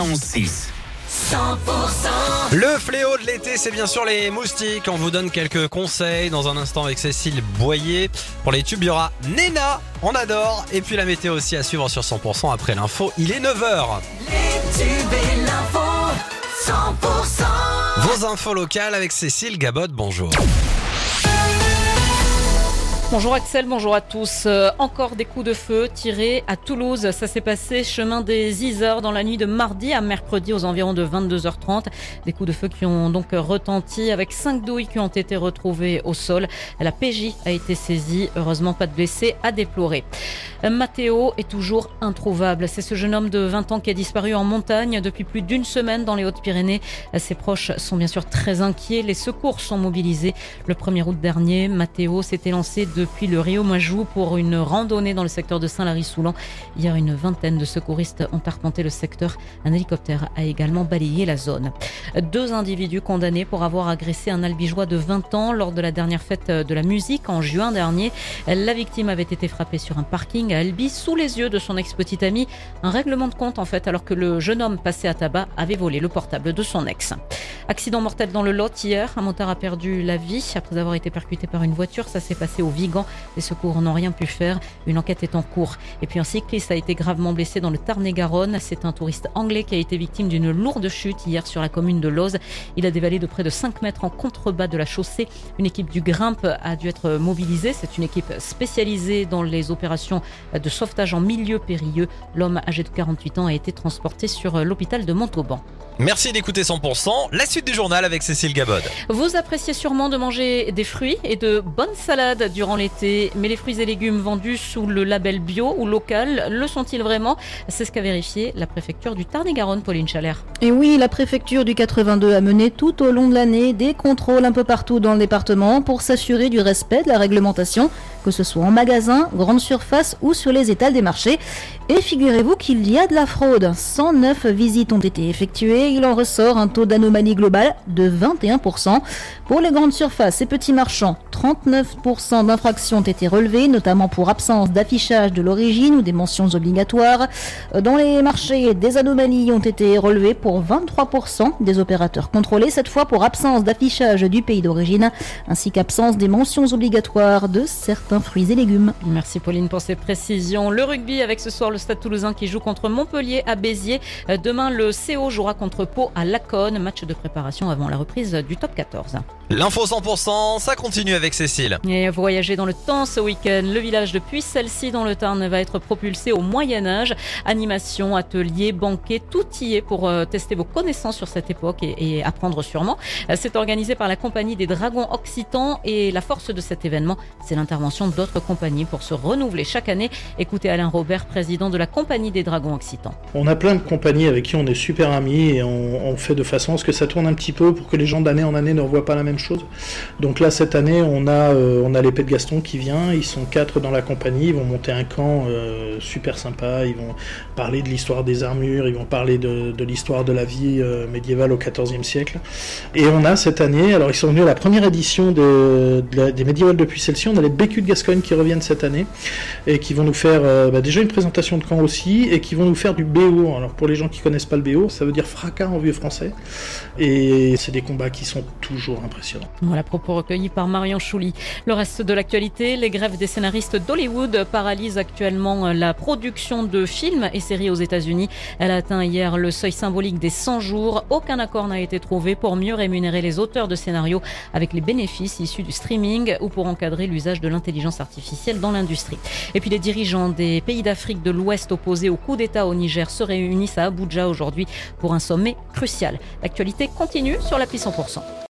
11-6. Le fléau de l'été, c'est bien sûr les moustiques. On vous donne quelques conseils dans un instant avec Cécile Boyer. Pour les tubes, il y aura Nena, on adore. Et puis la météo aussi à suivre sur 100% après l'info. Il est 9h. Vos infos locales avec Cécile Gabot, bonjour. Bonjour Axel, bonjour à tous. Euh, encore des coups de feu tirés à Toulouse. Ça s'est passé chemin des Isères dans la nuit de mardi à mercredi aux environs de 22h30. Des coups de feu qui ont donc retenti avec cinq douilles qui ont été retrouvées au sol. La PJ a été saisie. Heureusement, pas de blessés à déplorer. Matteo est toujours introuvable. C'est ce jeune homme de 20 ans qui a disparu en montagne depuis plus d'une semaine dans les Hautes-Pyrénées. Ses proches sont bien sûr très inquiets. Les secours sont mobilisés. Le 1er août dernier, Matteo s'était lancé depuis le Rio Majou pour une randonnée dans le secteur de Saint-Lary-Soulan. Hier, une vingtaine de secouristes ont arpenté le secteur. Un hélicoptère a également balayé la zone. Deux individus condamnés pour avoir agressé un albigeois de 20 ans lors de la dernière fête de la musique en juin dernier. La victime avait été frappée sur un parking à Albi sous les yeux de son ex-petite amie. Un règlement de compte en fait alors que le jeune homme passé à tabac avait volé le portable de son ex. Accident mortel dans le Lot hier. Un motard a perdu la vie après avoir été percuté par une voiture. Ça s'est passé au Vigan. Les secours n'ont rien pu faire. Une enquête est en cours. Et puis un cycliste a été gravement blessé dans le Tarn-et-Garonne. C'est un touriste anglais qui a été victime d'une lourde chute hier sur la commune de Loz. Il a dévalé de près de 5 mètres en contrebas de la chaussée. Une équipe du Grimpe a dû être mobilisée. C'est une équipe spécialisée dans les opérations de sauvetage en milieu périlleux. L'homme âgé de 48 ans a été transporté sur l'hôpital de Montauban. Merci d'écouter 100%. La suite du journal avec Cécile Gabod. Vous appréciez sûrement de manger des fruits et de bonnes salades durant l'été, mais les fruits et légumes vendus sous le label bio ou local, le sont-ils vraiment? C'est ce qu'a vérifié la préfecture du Tarn-et-Garonne, Pauline Chalère. Et oui, la préfecture du 82 a mené tout au long de l'année des contrôles un peu partout dans le département pour s'assurer du respect de la réglementation, que ce soit en magasin, grande surface ou sur les étals des marchés. Et figurez-vous qu'il y a de la fraude. 109 visites ont été effectuées. Il en ressort un taux d'anomalie global de 21%. Pour les grandes surfaces et petits marchands, 39% d'infractions ont été relevées, notamment pour absence d'affichage de l'origine ou des mentions obligatoires. Dans les marchés, des anomalies ont été relevées pour 23% des opérateurs contrôlés, cette fois pour absence d'affichage du pays d'origine, ainsi qu'absence des mentions obligatoires de certains fruits et légumes. Merci Pauline pour ces précisions. Le rugby avec ce soir le Stade Toulousain qui joue contre Montpellier à Béziers. Demain, le CO jouera contre Pau à Laconne. Match de préparation avant la reprise du top 14. L'info 100%, ça continue avec Cécile. Et voyager dans le temps ce week-end. Le village de Puy-Celle-ci dans le Tarn va être propulsé au Moyen-Âge. Animation, ateliers, banquets, tout y est pour euh, tester vos connaissances sur cette époque et, et apprendre sûrement. Euh, C'est organisé par la compagnie des Dragons Occitans et la force de cet événement, c'est l'intervention d'autres compagnies pour se renouveler chaque année. Écoutez Alain Robert, président de la compagnie des Dragons Occitans. On a plein de compagnies avec qui on est super amis et on, fait de façon à ce que ça tourne un petit peu pour que les gens d'année en année ne revoient pas la même chose. Donc là, cette année, on a, euh, on a l'épée de Gaston qui vient. Ils sont quatre dans la compagnie. Ils vont monter un camp euh, super sympa. Ils vont parler de l'histoire des armures. Ils vont parler de, l'histoire de la vie euh, médiévale au XIVe siècle. Et on a cette année, alors ils sont venus à la première édition des médiévales depuis celle-ci. On a les bécus Gascogne qui reviennent cette année et qui vont nous faire euh, bah, déjà une présentation de camp aussi et qui vont nous faire du BO. Alors pour les gens qui connaissent pas le BO, ça veut dire fracas en vieux français. Et c'est des combats qui sont toujours impressionnants. Voilà, propos recueillis par Marion Chouli. Le reste de l'actualité, les grèves des scénaristes d'Hollywood paralysent actuellement la production de films et séries aux États-Unis. Elle a atteint hier le seuil symbolique des 100 jours. Aucun accord n'a été trouvé pour mieux rémunérer les auteurs de scénarios avec les bénéfices issus du streaming ou pour encadrer l'usage de artificielle dans l'industrie. Et puis les dirigeants des pays d'Afrique de l'Ouest opposés au coup d'État au Niger se réunissent à Abuja aujourd'hui pour un sommet crucial. L'actualité continue sur l'appli 100%.